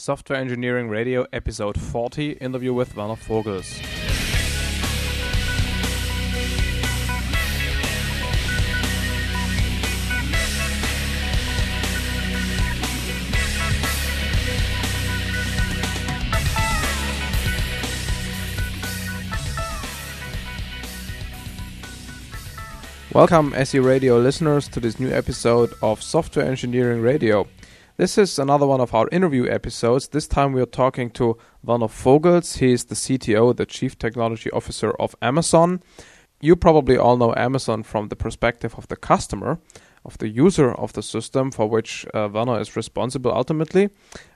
Software Engineering Radio, episode 40, interview with Werner Vogels. Welcome, SE Radio listeners, to this new episode of Software Engineering Radio. This is another one of our interview episodes. This time we are talking to Werner Vogels. He is the CTO, the Chief Technology Officer of Amazon. You probably all know Amazon from the perspective of the customer, of the user of the system for which uh, Werner is responsible ultimately.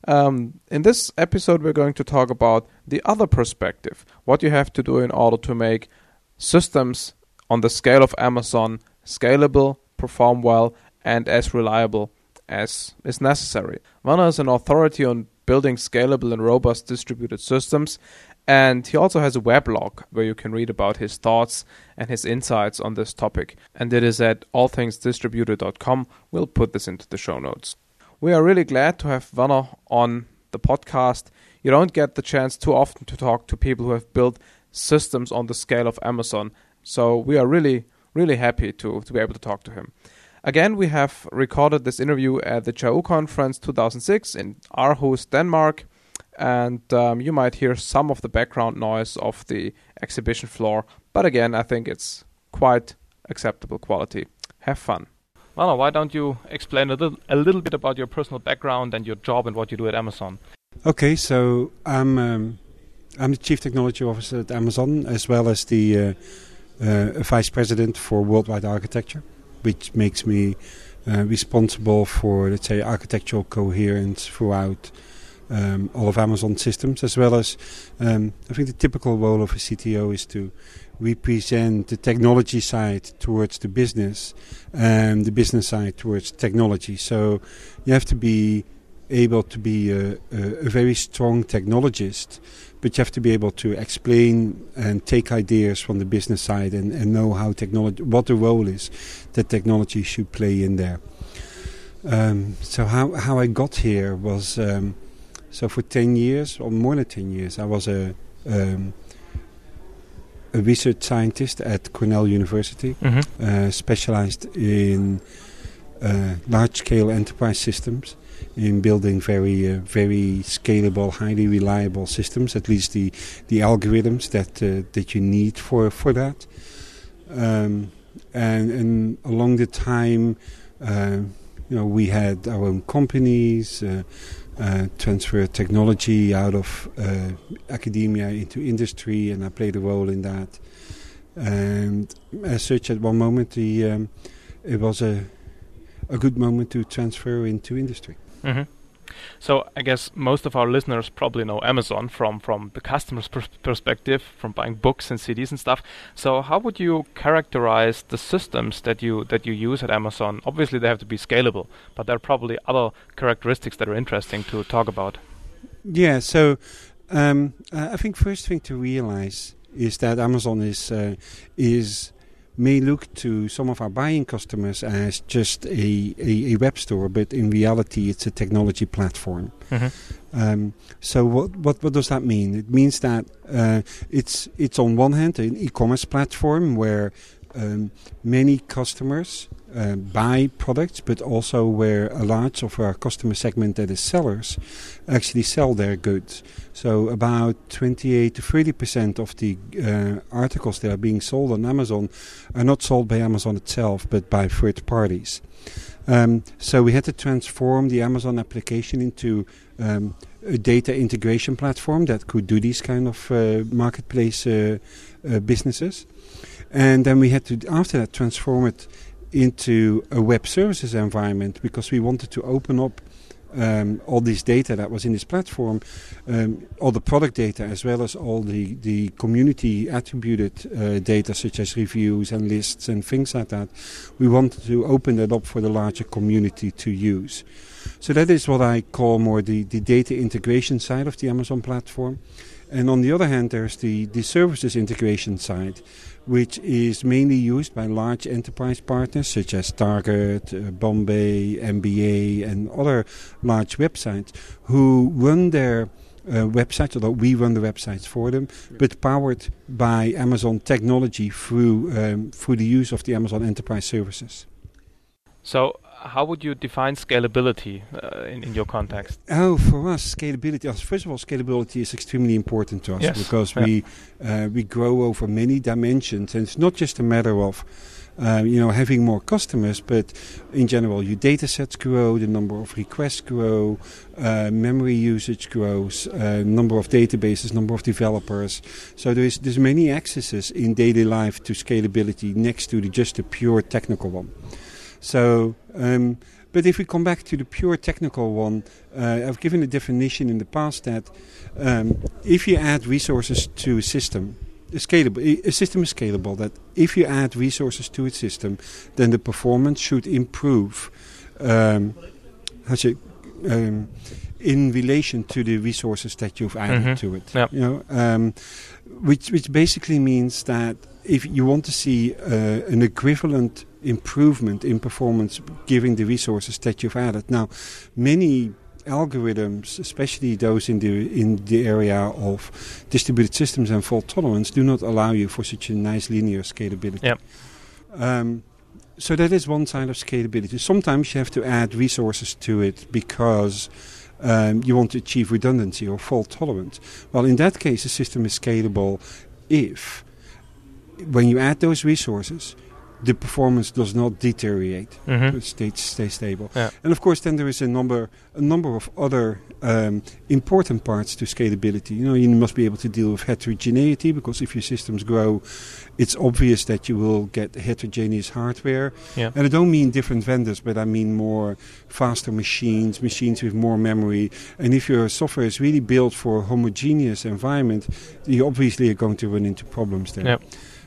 Um, in this episode, we're going to talk about the other perspective what you have to do in order to make systems on the scale of Amazon scalable, perform well, and as reliable as is necessary. Werner is an authority on building scalable and robust distributed systems, and he also has a weblog where you can read about his thoughts and his insights on this topic. And it is at allthingsdistributed.com. We'll put this into the show notes. We are really glad to have Werner on the podcast. You don't get the chance too often to talk to people who have built systems on the scale of Amazon so we are really, really happy to, to be able to talk to him. Again, we have recorded this interview at the JAOO Conference 2006 in Aarhus, Denmark. And um, you might hear some of the background noise of the exhibition floor. But again, I think it's quite acceptable quality. Have fun. Well, why don't you explain a little, a little bit about your personal background and your job and what you do at Amazon? Okay, so I'm um, I'm the chief technology officer at Amazon, as well as the uh, uh, vice president for worldwide architecture, which makes me uh, responsible for, let's say, architectural coherence throughout um, all of Amazon systems, as well as um, I think the typical role of a CTO is to represent the technology side towards the business and the business side towards technology. So you have to be able to be a, a, a very strong technologist, but you have to be able to explain and take ideas from the business side and, and know how technology, what the role is that technology should play in there. Um, so how how I got here was um, so for ten years or more than ten years I was a um, a research scientist at Cornell University, mm-hmm. uh, specialized in uh, large scale enterprise systems in building very uh, very scalable, highly reliable systems. At least the the algorithms that uh, that you need for for that. Um, and and along the time, uh, you know, we had our own companies. Uh, uh, transfer technology out of uh, academia into industry, and I played a role in that. And as such, at one moment, the, um, it was a a good moment to transfer into industry. Mm-hmm. So I guess most of our listeners probably know Amazon from from the customer's pers- perspective, from buying books and CDs and stuff. So how would you characterize the systems that you that you use at Amazon? Obviously, they have to be scalable, but there are probably other characteristics that are interesting to talk about. Yeah. So um, I think first thing to realize is that Amazon is uh, is may look to some of our buying customers as just a, a, a web store, but in reality, it's a technology platform. Mm-hmm. Um, so, what, what what does that mean? It means that uh, it's it's on one hand an e-commerce platform where um, many customers uh, buy products, but also where a large of our customer segment that is sellers actually sell their goods. So about 28 to 30 percent of the uh, articles that are being sold on Amazon are not sold by Amazon itself, but by third parties. Um, so we had to transform the Amazon application into um, a data integration platform that could do these kind of uh, marketplace uh, uh, businesses. And then we had to, after that, transform it into a web services environment because we wanted to open up um, all this data that was in this platform, um, all the product data as well as all the, the community attributed uh, data such as reviews and lists and things like that. We wanted to open that up for the larger community to use. So that is what I call more the, the data integration side of the Amazon platform. And on the other hand, there's the, the services integration side, which is mainly used by large enterprise partners such as Target, uh, Bombay, NBA, and other large websites who run their uh, websites, although we run the websites for them, but powered by Amazon technology through um, through the use of the Amazon Enterprise Services. So, how would you define scalability uh, in, in your context? Oh, for us, scalability. First of all, scalability is extremely important to us yes. because yeah. we uh, we grow over many dimensions, and it's not just a matter of uh, you know having more customers, but in general, your data sets grow, the number of requests grow, uh, memory usage grows, uh, number of databases, number of developers. So there's there's many accesses in daily life to scalability next to the, just the pure technical one. So, um, but if we come back to the pure technical one, uh, I've given a definition in the past that um, if you add resources to a system, a scalable a system is scalable. That if you add resources to its system, then the performance should improve. Um, how should um, in relation to the resources that you've added mm-hmm. to it. Yep. You know, um, which which basically means that if you want to see uh, an equivalent improvement in performance given the resources that you've added. Now, many algorithms, especially those in the in the area of distributed systems and fault tolerance, do not allow you for such a nice linear scalability. Yep. Um, so that is one side of scalability. Sometimes you have to add resources to it because um, you want to achieve redundancy or fault tolerance. Well, in that case, the system is scalable if, when you add those resources, the performance does not deteriorate. Mm-hmm. It stays, stays stable. Yeah. And of course, then there is a number a number of other um, important parts to scalability. You know, you must be able to deal with heterogeneity because if your systems grow, it's obvious that you will get heterogeneous hardware. Yeah. And I don't mean different vendors, but I mean more faster machines, machines with more memory. And if your software is really built for a homogeneous environment, you obviously are going to run into problems there. Yep.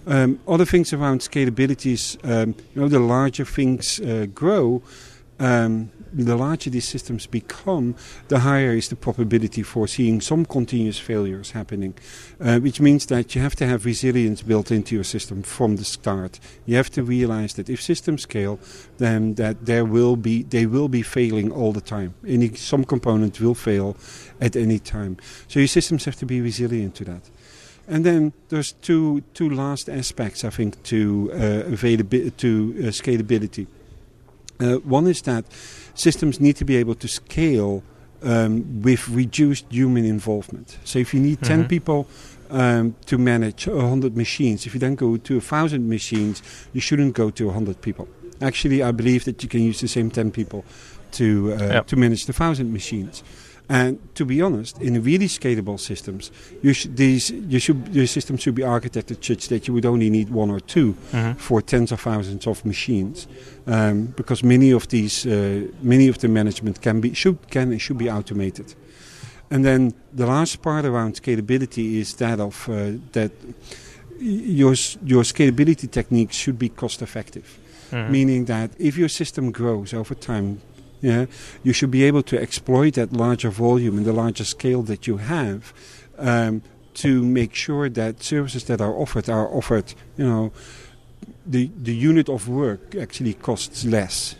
Um, other things around scalability is, um, you know, the larger things uh, grow, um, the larger these systems become, the higher is the probability for seeing some continuous failures happening, uh, which means that you have to have resilience built into your system from the start. You have to realize that if systems scale, then that there will be they will be failing all the time. Any some component will fail at any time. So your systems have to be resilient to that. And then there's two two last aspects I think to uh, availability to uh, scalability. Uh, one is that systems need to be able to scale um, with reduced human involvement. So if you need Mm-hmm. 10 people um, to manage 100 machines, if you then go to 1,000 machines, you shouldn't go to 100 people. Actually, I believe that you can use the same 10 people to, uh, Yep. to manage the 1,000 machines. And to be honest, in really scalable systems, you sh- these you should your system should be architected such that you would only need one or 2 Mhm. for tens of thousands of machines, um, because many of these uh, many of the management can be should can and should be automated. And then the last part around scalability is that of uh, that your your scalability techniques should be cost effective Mhm. meaning that if your system grows over time, yeah, you should be able to exploit that larger volume and the larger scale that you have um, to make sure that services that are offered are offered, you know, the the unit of work actually costs less.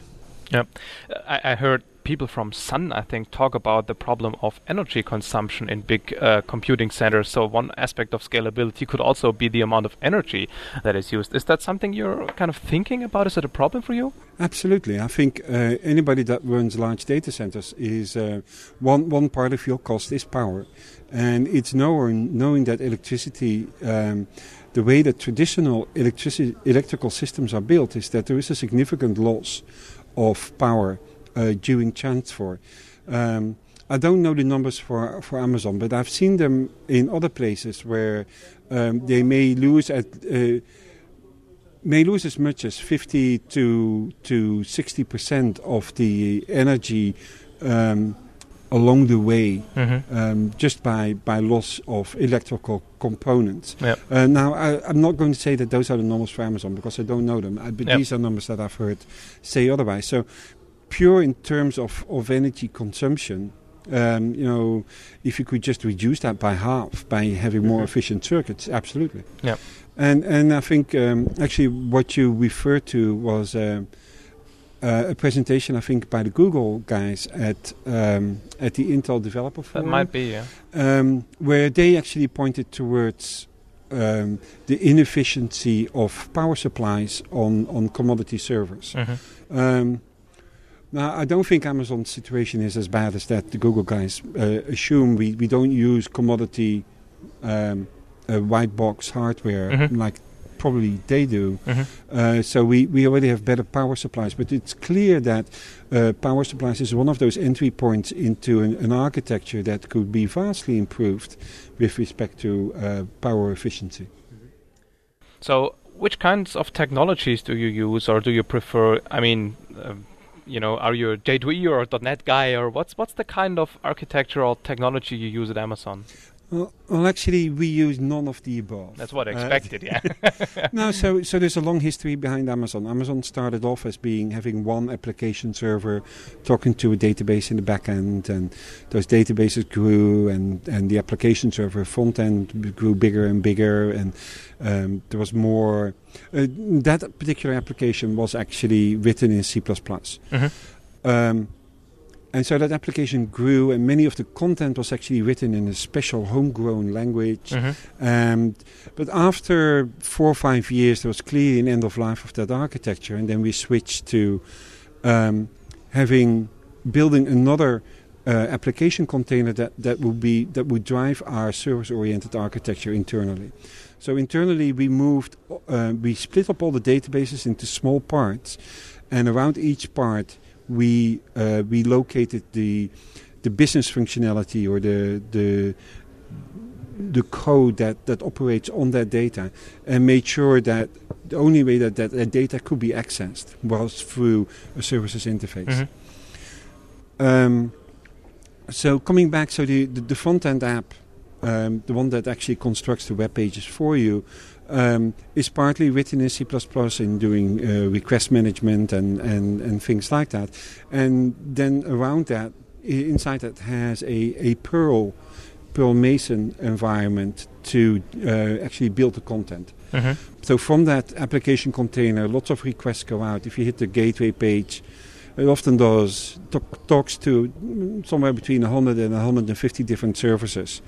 I, I heard people from Sun, I think, talk about the problem of energy consumption in big uh, computing centers. So one aspect of scalability could also be the amount of energy that is used. Is that something you're kind of thinking about? Is it a problem for you? Absolutely, I think uh, anybody that runs large data centers is uh, one one part of your cost is power, and it's knowing knowing that electricity. Um, the way that traditional electricity electrical systems are built is that there is a significant loss of power uh, during transfer. Um, I don't know the numbers for for Amazon, but I've seen them in other places where um, they may lose at. Uh, may lose as much as 50 to to 60 percent of the energy um, along the way Mm-hmm. um, just by, by loss of electrical components. Yep. Uh, now, I, I'm not going to say that those are the numbers for Amazon because I don't know them, uh, but Yep. these are numbers that I've heard say otherwise. So, pure in terms of, of energy consumption, Um, you know, if you could just reduce that by half by having more Mhm. efficient circuits, absolutely. Yeah. And and I think um, actually what you referred to was uh, uh, a presentation I think by the Google guys at um, at the Intel Developer Forum. That might be, yeah. um, where they actually pointed towards. Um, the inefficiency of power supplies on, on commodity servers. hmm Um, now, I don't think Amazon's situation is as bad as that. The Google guys uh, assume we, we don't use commodity um, uh, white box hardware Mhm. like probably they do. hmm Uh, so we, we already have better power supplies. But it's clear that uh, power supplies is one of those entry points into an, an architecture that could be vastly improved with respect to uh, power efficiency. So, which kinds of technologies do you use, or do you prefer? I mean, um, you know, are you a J2E or a .NET guy, or what's what's the kind of architectural technology you use at Amazon? Well, well, actually, we use none of the above. That's what I Uh, expected. yeah. no, so so there's a long history behind Amazon. Amazon started off as being having one application server talking to a database in the back end, and those databases grew, and, and the application server front end grew bigger and bigger, and um, there was more. Uh, that particular application was actually written in C++. Mhm. Um, and so that application grew, and many of the content was actually written in a special homegrown language. Mhm. Um, but after four or five years, there was clearly an end of life of that architecture, and then we switched to um, having building another uh, application container that, that would be that would drive our service-oriented architecture internally. So internally, we moved, uh, we split up all the databases into small parts, and around each part, we uh, we located the the business functionality or the the the code that, that operates on that data and made sure that the only way that, that that data could be accessed was through a services interface. Mhm. Um, so coming back, so the, the, the front end app, um, the one that actually constructs the web pages for you, um, is partly written in C++ in doing uh, request management and, and, and things like that. And then around that, inside that has a, a Perl, Perl Mason environment to uh, actually build the content. Mhm. So from that application container, lots of requests go out. If you hit the gateway page, it often does talk, talks to mm, somewhere between 100 and 150 different services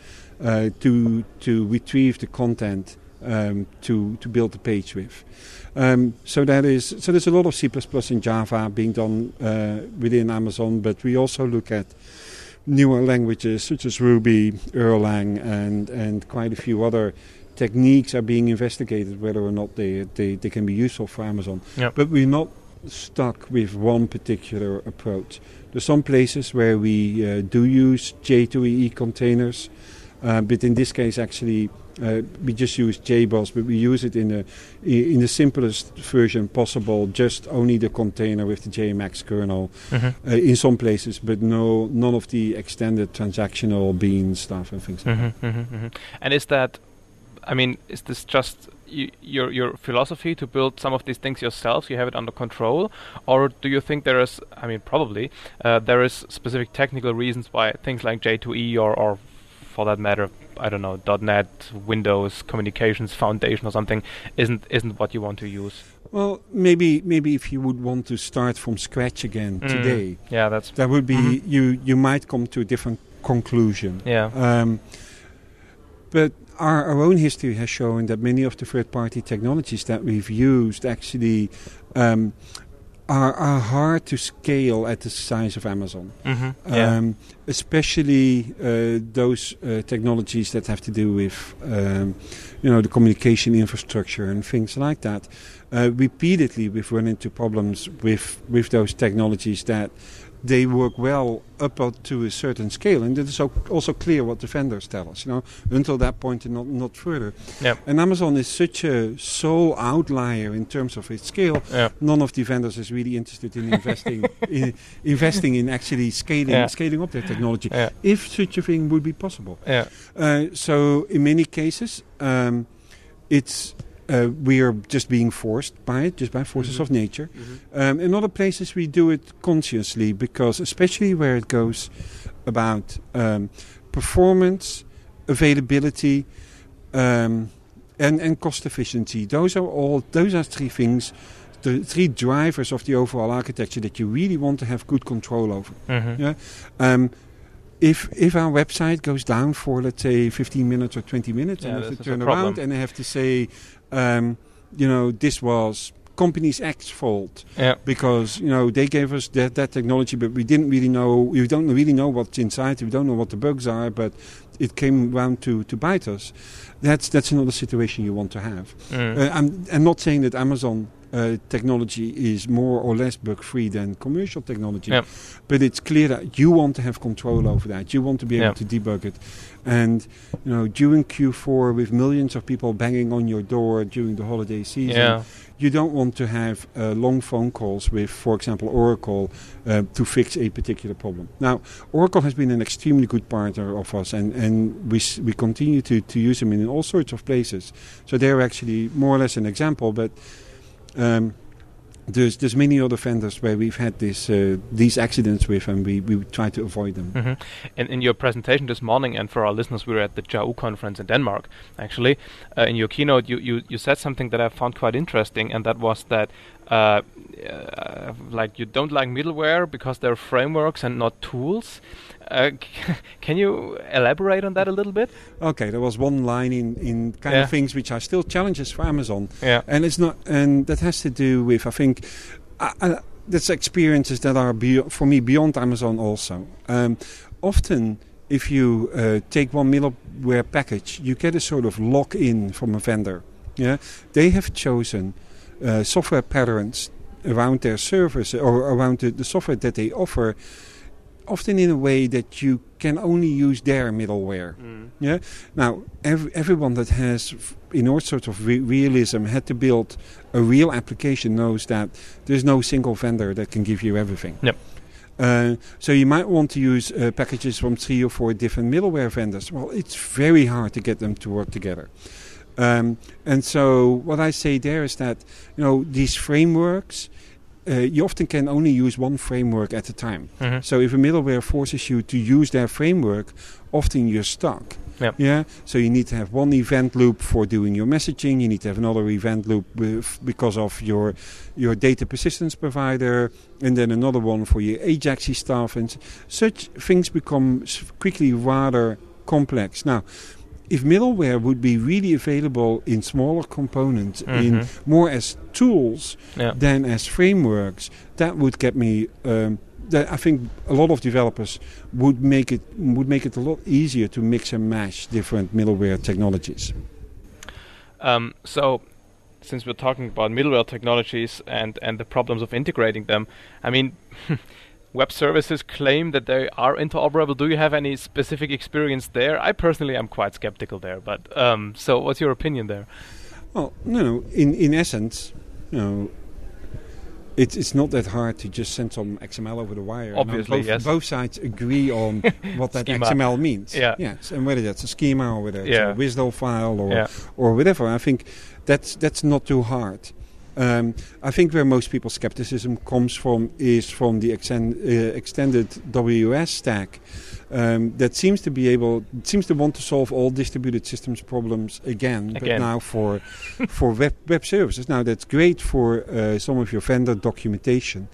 uh, to to retrieve the content um, to to build the page with. Um, so that is so. There's a lot of C++ and Java being done uh, within Amazon, but we also look at newer languages such as Ruby, Erlang, and and quite a few other techniques are being investigated whether or not they they, they can be useful for Amazon. Yep. But we're not stuck with one particular approach. There's some places where we uh, do use J2EE containers, uh, but in this case, actually, uh, we just use JBoss, but we use it in the in the simplest version possible, just only the container with the JMX kernel. Mhm. Uh, in some places, but no, none of the extended transactional bean stuff and things like Mhm, mhm, mhm. And is that, I mean, is this just y- your your philosophy to build some of these things yourself? You have it under control, or do you think there is? I mean, probably uh, there is specific technical reasons why things like J2E or or for that matter, I don't know, .NET, Windows Communications Foundation or something isn't isn't what you want to use. Well, maybe maybe if you would want to start from scratch again Mm. today, Yeah, that's that would be Mhm. you. You might come to a different conclusion. yeah. Um, but our, our own history has shown that many of the third-party technologies that we've used actually um, are, are hard to scale at the size of Amazon. hmm yeah. Um, especially uh, those uh, technologies that have to do with, um, you know, the communication infrastructure and things like that. Uh, repeatedly, we've run into problems with with those technologies that they work well up to a certain scale, and it is also clear what the vendors tell us. You know, until that point and not not further. Yep. And Amazon is such a sole outlier in terms of its scale yeah. none of the vendors is really interested in investing in investing in actually scaling Yeah. scaling up their technology Yeah. if such a thing would be possible. Yeah. Uh, so in many cases, um, it's uh, we are just being forced by it, just by forces Mhm. of nature. Um, in other places, we do it consciously because, especially where it goes about um, performance, availability, um, and and cost efficiency. Those are all those are three things, the three drivers of the overall architecture that you really want to have good control over. Mm-hmm. Yeah. Um, if if our website goes down for let's say 15 minutes or 20 minutes, Yeah, and I have to turn around and I have to say, um, you know, this was company's X fault Yeah. because you know they gave us that, that technology, but we didn't really know. We don't really know what's inside. We don't know what the bugs are, but it came round to to bite us. That's that's another situation you want to have. Mm. Uh, I'm, I'm not saying that Amazon uh, technology is more or less bug free than commercial technology, Yep. but it's clear that you want to have control over that. You want to be able Yep. to debug it, and you know during Q4 with millions of people banging on your door during the holiday season, yeah. you don't want to have uh, long phone calls with, for example, Oracle uh, to fix a particular problem. Now, Oracle has been an extremely good partner of us, and, and we, s- we continue to, to use them in all sorts of places. So they're actually more or less an example, but um, there's, there's many other vendors where we've had this, uh, these accidents with, and we, we try to avoid them. hmm And in your presentation this morning, and for our listeners, we were at the JAOO conference in Denmark. Actually, uh, in your keynote, you, you you said something that I found quite interesting, and that was that uh, uh, like you don't like middleware because they're frameworks and not tools. Uh, can you elaborate on that a little bit? Okay, there was one line in, in kind Yeah. of things which are still challenges for Amazon. Yeah. and it's not and that has to do with i think I, I, that's experiences that are be, for me beyond amazon also um, often if you uh, take one middleware package you get a sort of lock in from a vendor yeah they have chosen uh, software patterns around their service or around the, the software that they offer often in a way that you can only use their middleware yeah. Now, ev- everyone that has, in all sorts of re- realism, had to build a real application knows that there's no single vendor that can give you everything. Yep. Uh, so you might want to use uh, packages from three or four different middleware vendors. Well, it's very hard to get them to work together. Um, and so what I say there is that you know these frameworks, uh, you often can only use one framework at a time. Mhm. So if a middleware forces you to use their framework, often you're stuck. Yep. Yeah. So you need to have one event loop for doing your messaging. You need to have another event loop with, because of your your data persistence provider, and then another one for your Ajaxy stuff. And s- such things become s- quickly rather complex. Now, if middleware would be really available in smaller components, in Mhm. more as tools Yeah. than as frameworks, that would get me. Um, that I think a lot of developers would make it would make it a lot easier to mix and match different middleware technologies. Um, so, since we're talking about middleware technologies and, and the problems of integrating them, I mean, web services claim that they are interoperable. Do you have any specific experience there? I personally am quite skeptical there, but um, so what's your opinion there? Well, no, no. In in essence, you know, it's it's not that hard to just send some XML over the wire. Obviously, both, yes. both sides agree on what that Schema. XML means. Yeah. Yes, and whether that's a schema or whether it's a WSDL file or Yeah. or whatever. I think that's that's not too hard. Um, I think where most people's skepticism comes from is from the extend, uh, extended WS stack um, that seems to be able seems to want to solve all distributed systems problems again, but now for for web web services. Now that's great for uh, some of your vendor documentation.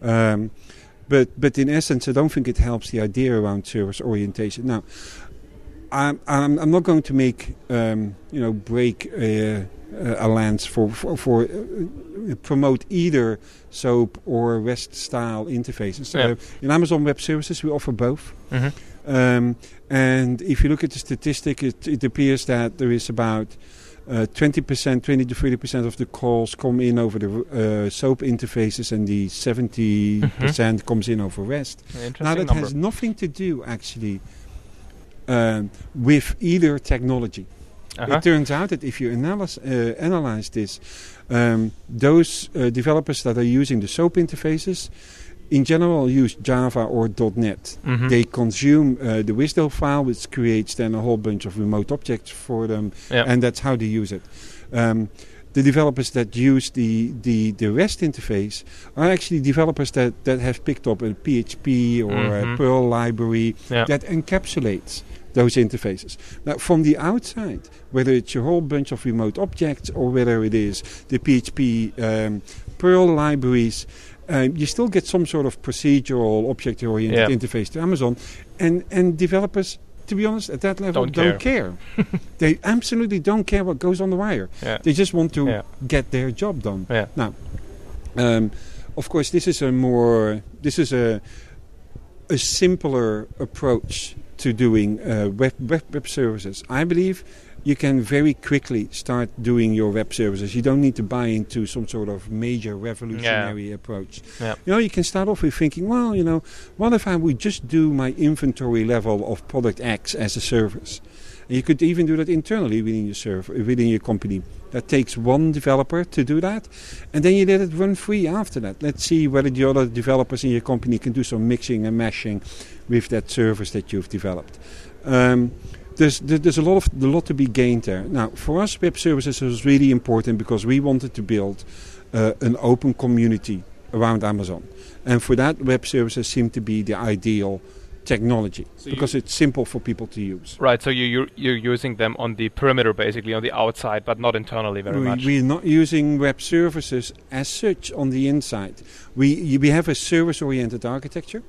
Um, but but in essence, I don't think it helps the idea around service orientation. Now, I'm I'm, I'm not going to make um, you know break uh, a lance for for, for uh, promote either SOAP or REST style interfaces. Yeah. Uh, in Amazon Web Services, we offer both. Mm-hmm. Um, and if you look at the statistic, it, it appears that there is about uh, 20%, 20 to 30% of the calls come in over the uh, SOAP interfaces, and the 70% comes in over REST. Now, that number. has nothing to do actually um, with either technology. Uh-huh. It turns out that if you analyze, uh, analyze this, um, those uh, developers that are using the SOAP interfaces, in general, use Java or .NET. Mhm. They consume uh, the WSDL file, which creates then a whole bunch of remote objects for them, Yeah. and that's how they use it. Um, the developers that use the, the, the REST interface are actually developers that, that have picked up a PHP or Mhm. a Perl library Yeah. that encapsulates those interfaces. Now, from the outside, whether it's a whole bunch of remote objects or whether it is the PHP um, Perl libraries, um, you still get some sort of procedural, object-oriented Yeah. interface to Amazon, and and developers. To be honest, at that level, Don't don't, care. they absolutely don't care what goes on the wire. Yeah. They just want to Yeah. get their job done. Yeah. Now, um, of course, this is a more this is a a simpler approach to doing uh, web, web web services. I believe you can very quickly start doing your web services. You don't need to buy into some sort of major revolutionary approach. Yeah. You know, you can start off with thinking, well, you know, what if I would just do my inventory level of product X as a service? And you could even do that internally within your server, within your company. That takes one developer to do that, and then you let it run free after that. Let's see whether the other developers in your company can do some mixing and mashing with that service that you've developed. Um, there's there's a lot of a lot to be gained there. Now, for us, web services was really important because we wanted to build uh, an open community around Amazon, and for that, web services seemed to be the ideal technology So because it's simple for people to use. Right, so you, you're, you're using them on the perimeter, basically, on the outside, but not internally very we, much. We're not using web services as such on the inside. We we have a service-oriented architecture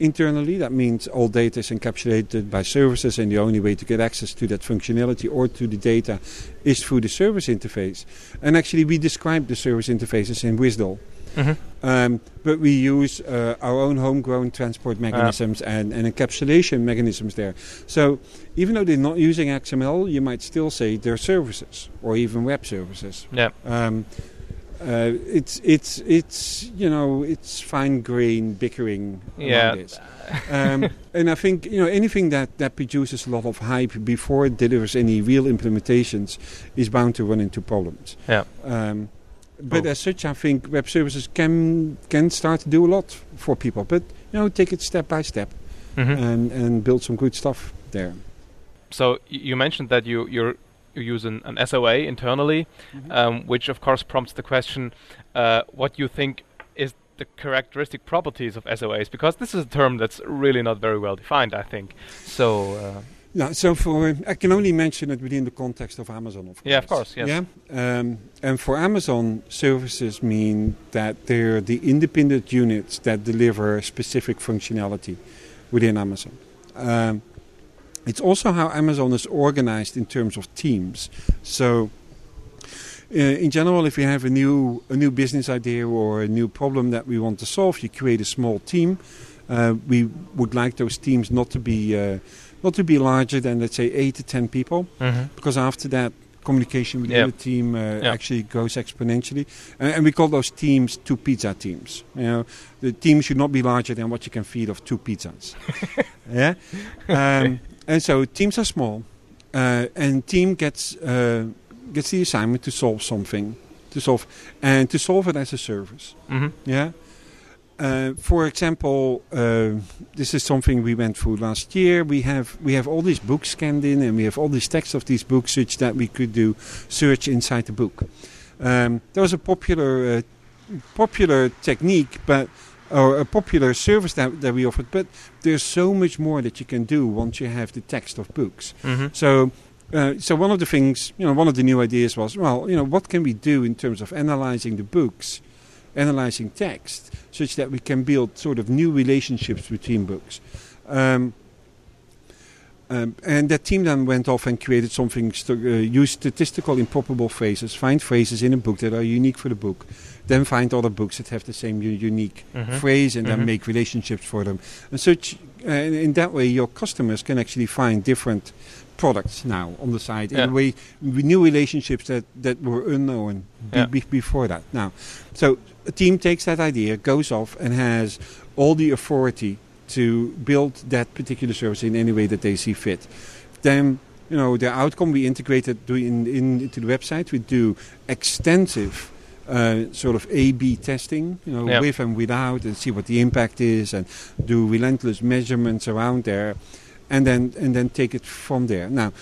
internally. That means all data is encapsulated by services, and the only way to get access to that functionality or to the data is through the service interface. And actually, we describe the service interfaces in WSDL. Mhm. Um, but we use uh, our own homegrown transport mechanisms and, and encapsulation mechanisms there. So even though they're not using XML, you might still say they're services or even web services. Yeah. Um, uh, it's it's it's you know it's fine grain bickering Yeah. this. um, and I think you know anything that, that produces a lot of hype before it delivers any real implementations is bound to run into problems. Yeah. Um, but Oh. as such, I think web services can can start to do a lot for people. But you know, take it step by step Mhm. and and build some good stuff there. So you mentioned that you you're you use an, an SOA internally, um, which of course prompts the question: uh, what you think is the characteristic properties of SOAs? Because this is a term that's really not very well defined, I think. So uh, Yeah, so for I can only mention it within the context of Amazon, of course. Yeah, of course, yes. Yeah, um, and for Amazon, services mean that they're the independent units that deliver specific functionality within Amazon. Um, it's also how Amazon is organized in terms of teams. So. Uh, in general, if you have a new a new business idea or a new problem that we want to solve, you create a small team. Uh, we would like those teams not to be uh, not to be larger than let's say eight to ten people, because after that communication within Yeah. the team uh, Yeah. actually goes exponentially. Uh, and we call those teams two pizza teams. You know, the team should not be larger than what you can feed of two pizzas. yeah, um, and so teams are small, uh, and team gets uh, gets the assignment to solve something, to solve and to solve it as a service. hmm Yeah. Uh, for example, uh, this is something we went through last year. We have we have all these books scanned in, and we have all these texts of these books, such that we could do search inside the book. Um, that was a popular uh, popular technique, but or a popular service that, that we offered. But there's so much more that you can do once you have the text of books. hmm So, uh, so one of the things, you know, one of the new ideas was, well, you know, what can we do in terms of analyzing the books, analyzing text, such that we can build sort of new relationships between books. Um, um, and that team then went off and created something, st- uh, use statistical improbable phrases, find phrases in a book that are unique for the book, then find other books that have the same u- unique hmm phrase and Mhm. then make relationships for them. And such, uh, in that way, your customers can actually find different products now on the site in Yeah. a way, new relationships that, that were unknown Yeah. be, before that. Now, so a team takes that idea, goes off, and has all the authority to build that particular service in any way that they see fit. Then, you know, the outcome we integrated do in, in, into the website. We do extensive uh, sort of A/B testing, you know, Yeah. with and without, and see what the impact is, and do relentless measurements around there, and then and then take it from there. Now,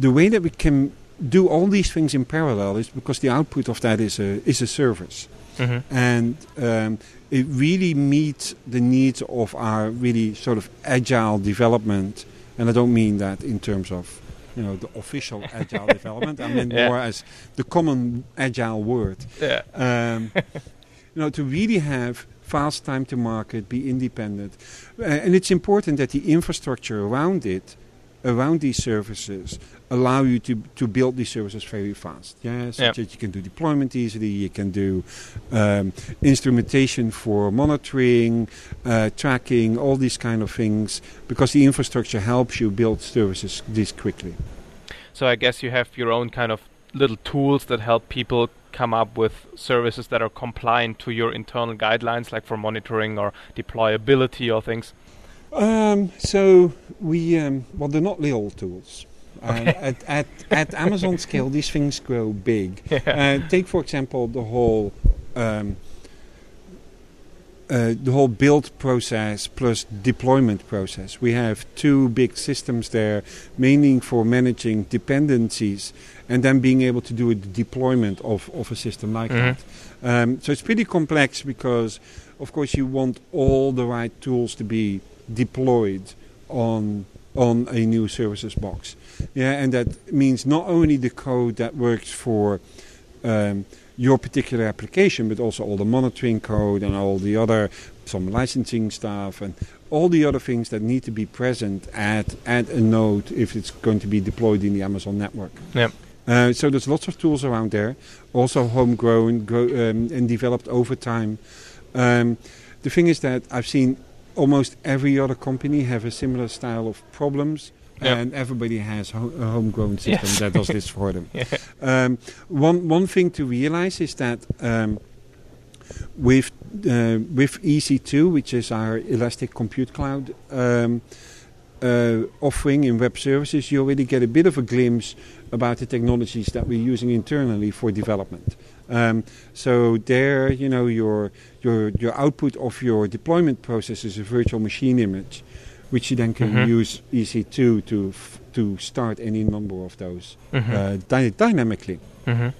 the way that we can do all these things in parallel is because the output of that is a is a service, hmm and um, it really meets the needs of our really sort of agile development. And I don't mean that in terms of you know the official agile development. I mean Yeah. more as the common agile word. Yeah. Um, you know, to really have fast time to market, be independent, uh, and it's important that the infrastructure around it, around these services, allow you to to build these services very fast. Yeah, so Yeah. that you can do deployment easily, you can do um, instrumentation for monitoring, uh, tracking, all these kind of things, because the infrastructure helps you build services this quickly. So I guess you have your own kind of little tools that help people come up with services that are compliant to your internal guidelines, like for monitoring or deployability or things. Um, so we, um, well, they're not little tools. Um, Okay. at, at, at Amazon scale, these things grow big. Yeah. Uh, take, for example, the whole um, uh, the whole build process plus deployment process. We have two big systems there, mainly for managing dependencies and then being able to do a deployment of, of a system like Mhm. that. Um, so it's pretty complex because, of course, you want all the right tools to be deployed on on a new services box. Yeah, and that means not only the code that works for um, your particular application, but also all the monitoring code and all the other some licensing stuff and all the other things that need to be present at at a node if it's going to be deployed in the Amazon network. Yep. Uh, so there's lots of tools around there, also homegrown grow, um, and developed over time. Um, the thing is that I've seen almost every other company have a similar style of problems. Yeah. And everybody has ho- a homegrown system Yes. that does this for them. Yeah. Um, one one thing to realize is that um, with uh, with EC2, which is our Elastic Compute Cloud um, uh, offering in web services, you already get a bit of a glimpse about the technologies that we're using internally for development. Um, so there, you know, your your your output of your deployment process is a virtual machine image, which you then can Mhm. use EC2 to f- to start any number of those Mhm. uh, dy- dynamically. Mhm.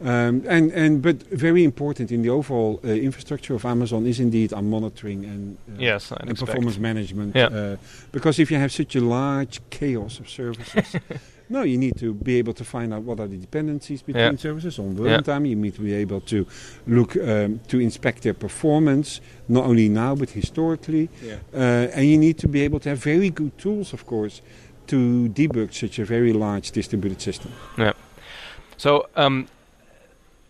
Um, and, and but very important in the overall uh, infrastructure of Amazon is indeed our monitoring and, uh, Yes, and expect. performance management. Yeah. Uh, because if you have such a large chaos of services, no, you need to be able to find out what are the dependencies between Yeah. services on Yeah. runtime. You need to be able to look um, to inspect their performance, not only now but historically. Uh, and you need to be able to have very good tools, of course, to debug such a very large distributed system. Yeah. So, um,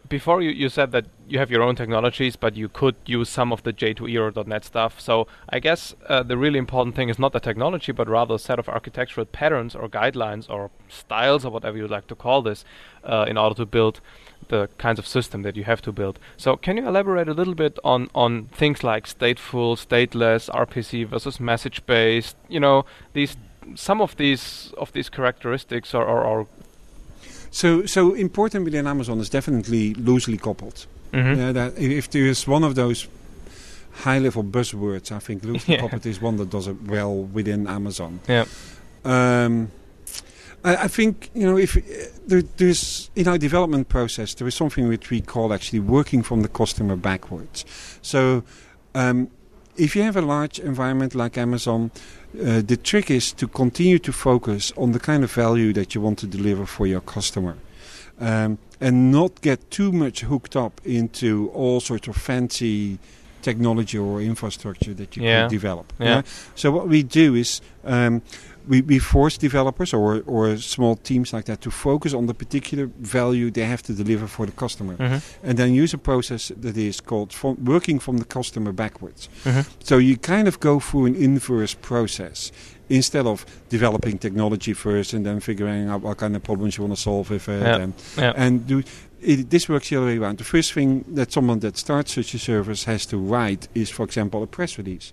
before you, you said that you have your own technologies, but you could use some of the J2E or .NET stuff. So, I guess uh, the really important thing is not the technology, but rather a set of architectural patterns or guidelines or styles or whatever you'd like to call this uh, in order to build the kinds of system that you have to build. So, can you elaborate a little bit on, on things like stateful, stateless, RPC versus message based? You know, these some of these of these characteristics or, or, or So, so important within Amazon is definitely loosely coupled. Mhm. Yeah, that if there is one of those high-level buzzwords, I think loosely Yeah. coupled is one that does it well within Amazon. Yeah. Um, I, I think you know if uh, there, there's in our development process there is something which we call actually working from the customer backwards. So. Um, if you have a large environment like Amazon, uh, the trick is to continue to focus on the kind of value that you want to deliver for your customer. Um, and not get too much hooked up into all sorts of fancy technology or infrastructure that you Yeah. can develop. Yeah. So what we do is um, we, we force developers or, or small teams like that to focus on the particular value they have to deliver for the customer Mhm. and then use a process that is called from working from the customer backwards. Mhm. So you kind of go through an inverse process instead of developing technology first and then figuring out what kind of problems you want to solve with it. Yeah. And, Yeah. and do it, this works the other way around. The first thing that someone that starts such a service has to write is, for example, a press release.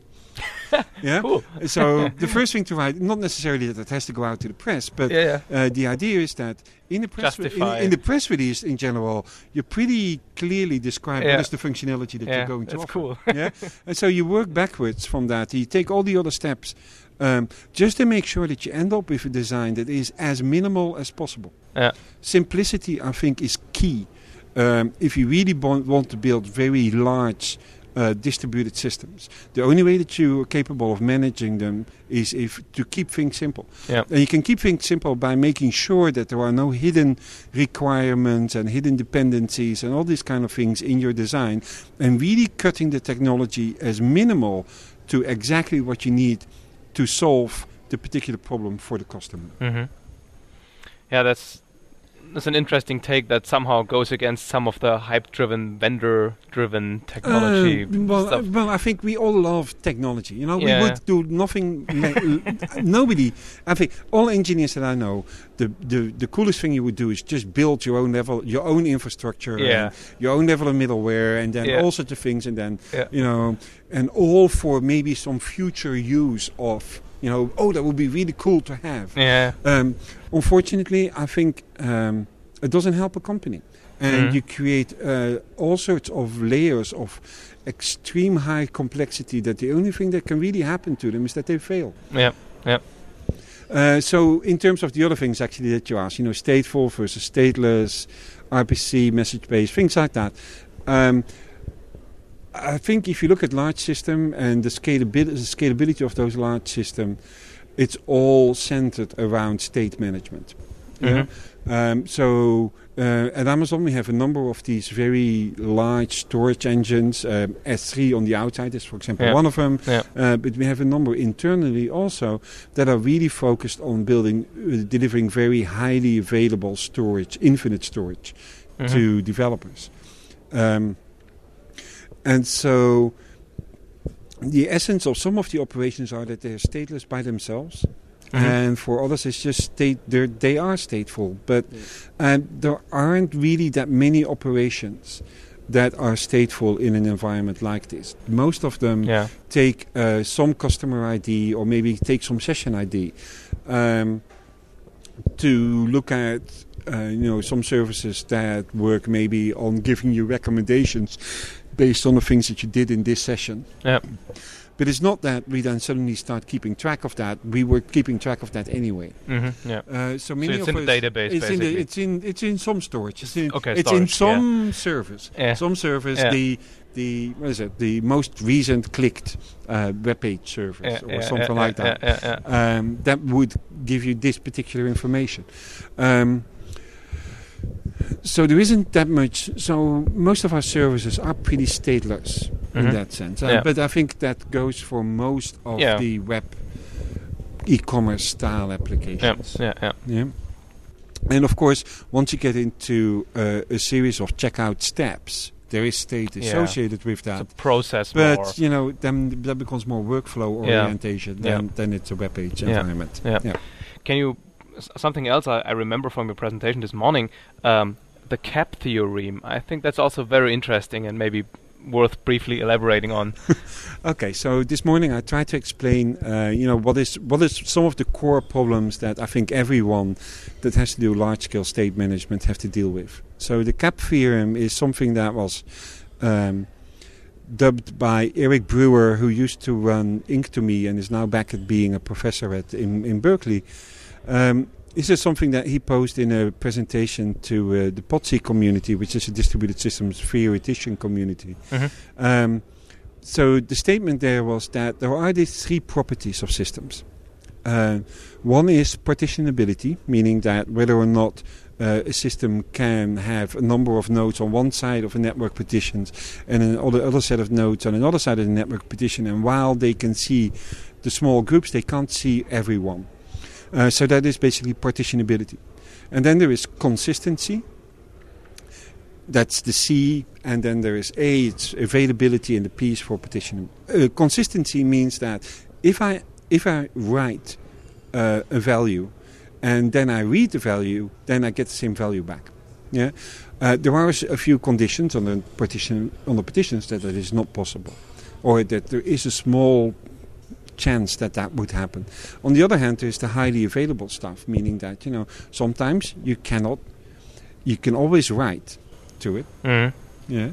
yeah. Cool. so the first thing to write, not necessarily that it has to go out to the press, but Yeah, yeah. uh, the idea is that in the press re- in, in the press release in general, you pretty clearly describe Yeah. what is the functionality that you're going to that's offer. cool. yeah, and so you work backwards from that. You take all the other steps. Um, just to make sure that you end up with a design that is as minimal as possible. Yeah. Simplicity, I think, is key. Um, if you really want to build very large uh, distributed systems, the only way that you are capable of managing them is if to keep things simple. Yeah. And you can keep things simple by making sure that there are no hidden requirements and hidden dependencies and all these kind of things in your design, and really cutting the technology as minimal to exactly what you need to solve the particular problem for the customer. Mm-hmm. Yeah, that's that's an interesting take that somehow goes against some of the hype-driven, vendor-driven technology Uh, well, stuff. uh, well, I think we all love technology. You know, Yeah. we would do nothing. nobody. I think all engineers that I know, the, the the coolest thing you would do is just build your own level, your own infrastructure, Yeah. your own level of middleware, and then Yeah. all sorts of things, and then you know, and all for maybe some future use of. You know, oh, that would be really cool to have. yeah, Um, unfortunately, I think um, it doesn't help a company. And Mhm. you create uh, all sorts of layers of extreme high complexity that the only thing that can really happen to them is that they fail. yeah, yeah. Uh, so, in terms of the other things actually that you asked, you know, stateful versus stateless, RPC, message based, things like that. Um, I think if you look at large system and the scalability, the scalability of those large system, it's all centered around state management. Yeah. Mhm. Um, so uh, at Amazon we have a number of these very large storage engines. Um, S3 on the outside is, for example, Yeah. one of them. Yeah. Uh, but we have a number internally also that are really focused on building, uh, delivering very highly available storage, infinite storage Mhm. to developers. Um, and so the essence of some of the operations are that they're stateless by themselves. Mhm. And for others, it's just state. They are stateful, but um, there aren't really that many operations that are stateful in an environment like this. Most of them yeah, take uh, some customer ID or maybe take some session ID um, to look at uh, you know some services that work maybe on giving you recommendations based on the things that you did in this session. Yeah. But it's not that we then suddenly start keeping track of that. We were keeping track of that anyway. hmm yeah. Uh, so many it's of in the database, It's in, the, it's in it's in some storage. It's in, Okay, it's in storage, yeah. some service. Yeah. Some service. Yeah. The the what is it? The most recent clicked uh, web page service Yeah, or yeah, something yeah, like yeah, that. Yeah, yeah, Um, that would give you this particular information. Um, so there isn't that much. So most of our services are pretty stateless in Mhm. that sense. Uh, Yeah. But I think that goes for most of Yeah. the web e-commerce style applications. yeah, yeah. Yeah. And of course, once you get into uh, a series of checkout steps, there is state Yeah. associated with It's a that. process But more. you know, then that becomes more workflow orientation Yeah. than, than it's a web page environment. Yeah. Yeah. Can you something else I, I remember from your presentation this morning? Um, the cap theorem. I think that's also very interesting and maybe worth briefly elaborating on. Okay, so this morning I tried to explain, uh, you know, what is what is some of the core problems that I think everyone that has to do large-scale state management have to deal with. So the CAP theorem is something that was um, dubbed by Eric Brewer, who used to run Inktomi and is now back at being a professor at in, in Berkeley. Um, this is something that he posed in a presentation to uh, the PODC community, which is a distributed systems theoretician community. Mhm. Um, so the statement there was that there are these three properties of systems. Uh, one is partitionability, meaning that whether or not uh, a system can have a number of nodes on one side of a network partitions and another other set of nodes on another side of the network partition, and while they can see the small groups, they can't see everyone. Uh, so that is basically partitionability. And then there is consistency. That's the C, and then there is A, it's availability, and the P is for partitioning. Uh, consistency means that if I if I write uh, a value and then I read the value, then I get the same value back. Yeah, uh, there are a few conditions on the partition on the partitions that that is not possible, or that there is a small chance that that would happen. On the other hand, there's the highly available stuff, meaning that you know sometimes you cannot, you can always write to it, Mhm. yeah,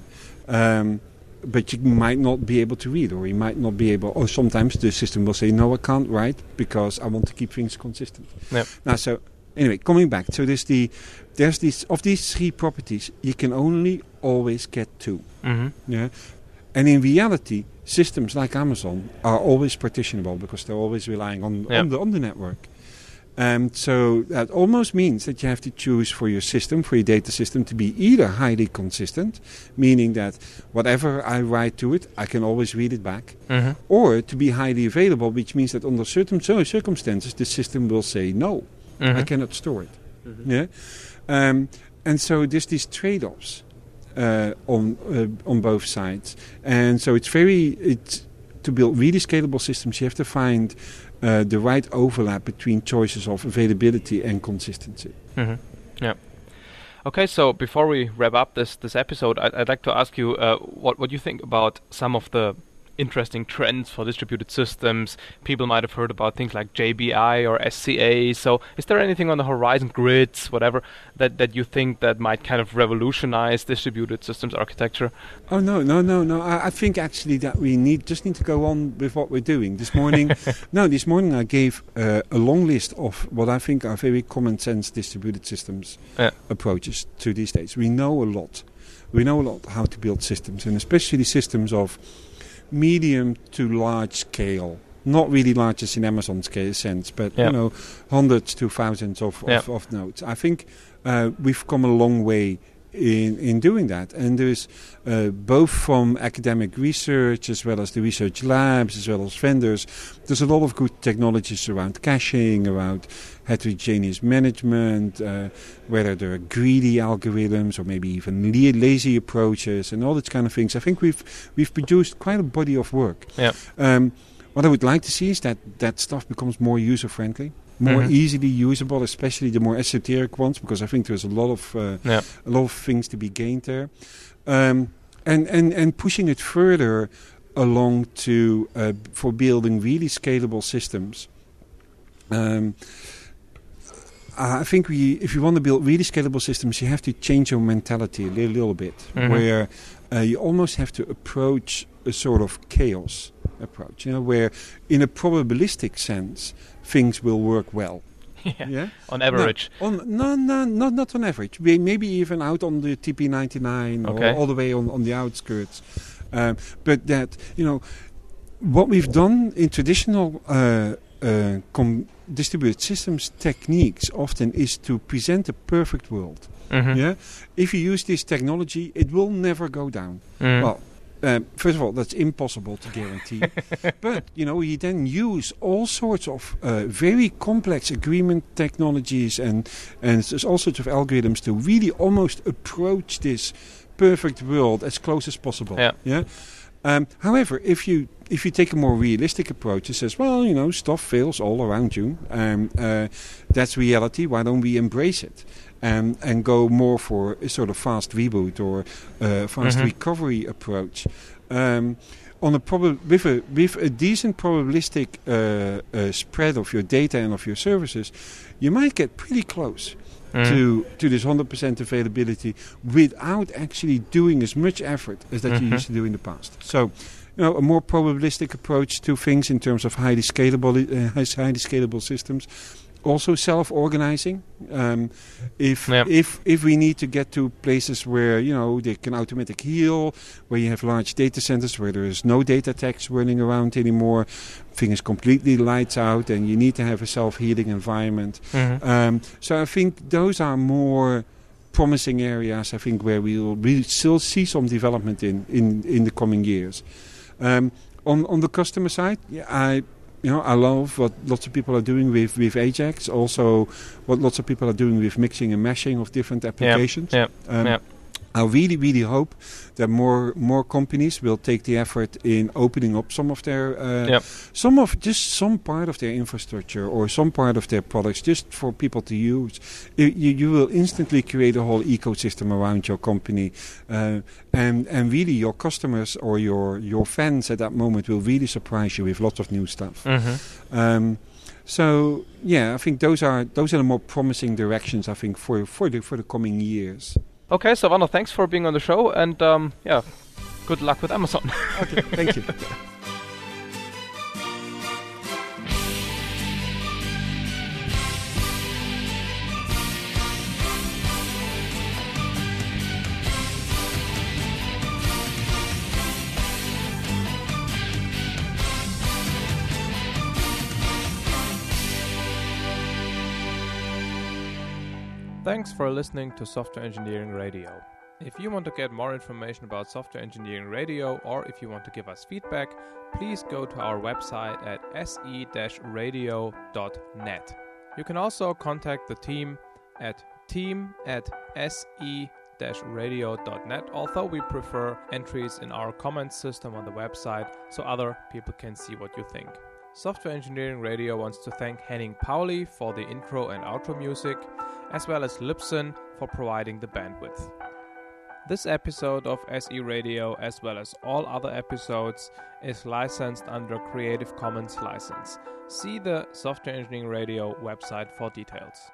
um, but you might not be able to read, or you might not be able. Or sometimes the system will say, "No, I can't write because I want to keep things consistent." Yep. Now, so anyway, coming back, so there's the there's these of these three properties, you can only always get two. Mhm. Yeah. And in reality, systems like Amazon are always partitionable because they're always relying on, Yeah. on, the, on the network. And so that almost means that you have to choose for your system, for your data system, to be either highly consistent, meaning that whatever I write to it, I can always read it back, Mhm. or to be highly available, which means that under certain circumstances, the system will say no. I Mhm. cannot store it. Yeah, um, and so there's these trade-offs uh, on uh, on both sides, and so it's very it's to build really scalable systems. You have to find uh, the right overlap between choices of availability and consistency. Mm-hmm. Yeah. Okay, so before we wrap up this this episode, I'd, I'd like to ask you uh, what what you think about some of the interesting trends for distributed systems. People might have heard about things like JBI or SCA. So, is there anything on the horizon, grids, whatever, that that you think that might kind of revolutionize distributed systems architecture? Oh no, no, no, no! I, I think actually that we need just need to go on with what we're doing. This morning, no, this morning I gave uh, a long list of what I think are very common sense distributed systems Yeah. approaches to these days. We know a lot. We know a lot how to build systems, and especially systems of medium to large scale. Not really large as in Amazon scale sense, but Yeah. you know, hundreds to thousands of, Yeah. of, of nodes. I think uh, we've come a long way in in doing that, and there's uh, both from academic research as well as the research labs as well as vendors. There's a lot of good technologies around caching, around heterogeneous management, uh, whether they're greedy algorithms or maybe even le- lazy approaches and all these kind of things. I think we've we've produced quite a body of work. Yeah. Um, what I would like to see is that that stuff becomes more user friendly. More Mhm. easily usable, especially the more esoteric ones, because I think there's a lot of uh, Yeah. a lot of things to be gained there, um, and and and pushing it further along to uh, for building really scalable systems. Um, I think we, if you want to build really scalable systems, you have to change your mentality a little, little bit, Mhm. where uh, you almost have to approach a sort of chaos approach, you know, where in a probabilistic sense things will work well. yeah. Yeah. On average. On no, no, not not on average. May- Maybe even out on the TP99 Okay. or all the way on, on the outskirts. Um, but that you know, what we've done in traditional uh, uh, com- distributed systems techniques often is to present a perfect world. Mhm. Yeah. If you use this technology, it will never go down. Mhm. Well, um, first of all, that's impossible to guarantee. but you know, you then use all sorts of uh, very complex agreement technologies and and there's all sorts of algorithms to really almost approach this perfect world as close as possible. Yeah. Yeah. Um, however, if you if you take a more realistic approach, it says, well, you know, stuff fails all around you. Um, uh, that's reality. Why don't we embrace it? Um, and go more for a sort of fast reboot or uh, fast Mhm. recovery approach. Um, on a prob- with a with a decent probabilistic uh, uh, spread of your data and of your services, you might get pretty close Mhm. to to this 100% availability without actually doing as much effort as that you Mhm. used to do in the past. So, you know, a more probabilistic approach to things in terms of highly scalable uh, highly scalable systems. Also, self-organizing. Um, if Yeah. if if we need to get to places where you know they can automatic heal, where you have large data centers where there is no data tax running around anymore, things completely lights out, and you need to have a self-healing environment. Mhm. Um, so I think those are more promising areas. I think where we still see some development in in, in the coming years. Um, on on the customer side, yeah, I you know I love what lots of people are doing with with Ajax. Also, what lots of people are doing with mixing and meshing of different applications. yeah, Um, yeah. I really, really hope that more more companies will take the effort in opening up some of their uh, Yep. some of just some part of their infrastructure or some part of their products just for people to use. You, you will instantly create a whole ecosystem around your company, uh, and and really your customers or your your fans at that moment will really surprise you with lots of new stuff. Mm-hmm. Um, so yeah, I think those are those are the more promising directions. I think for for the for the coming years. Okay, so Werner, thanks for being on the show, and um, yeah, good luck with Amazon. Okay, thank you. Thanks for listening to Software Engineering Radio. If you want to get more information about Software Engineering Radio or if you want to give us feedback, please go to our website at se-radio.net. You can also contact the team at team at se-radio.net, although we prefer entries in our comments system on the website so other people can see what you think. Software Engineering Radio wants to thank Henning Pauli for the intro and outro music, as well as Libsyn for providing the bandwidth. This episode of SE Radio, as well as all other episodes, is licensed under Creative Commons license. See the Software Engineering Radio website for details.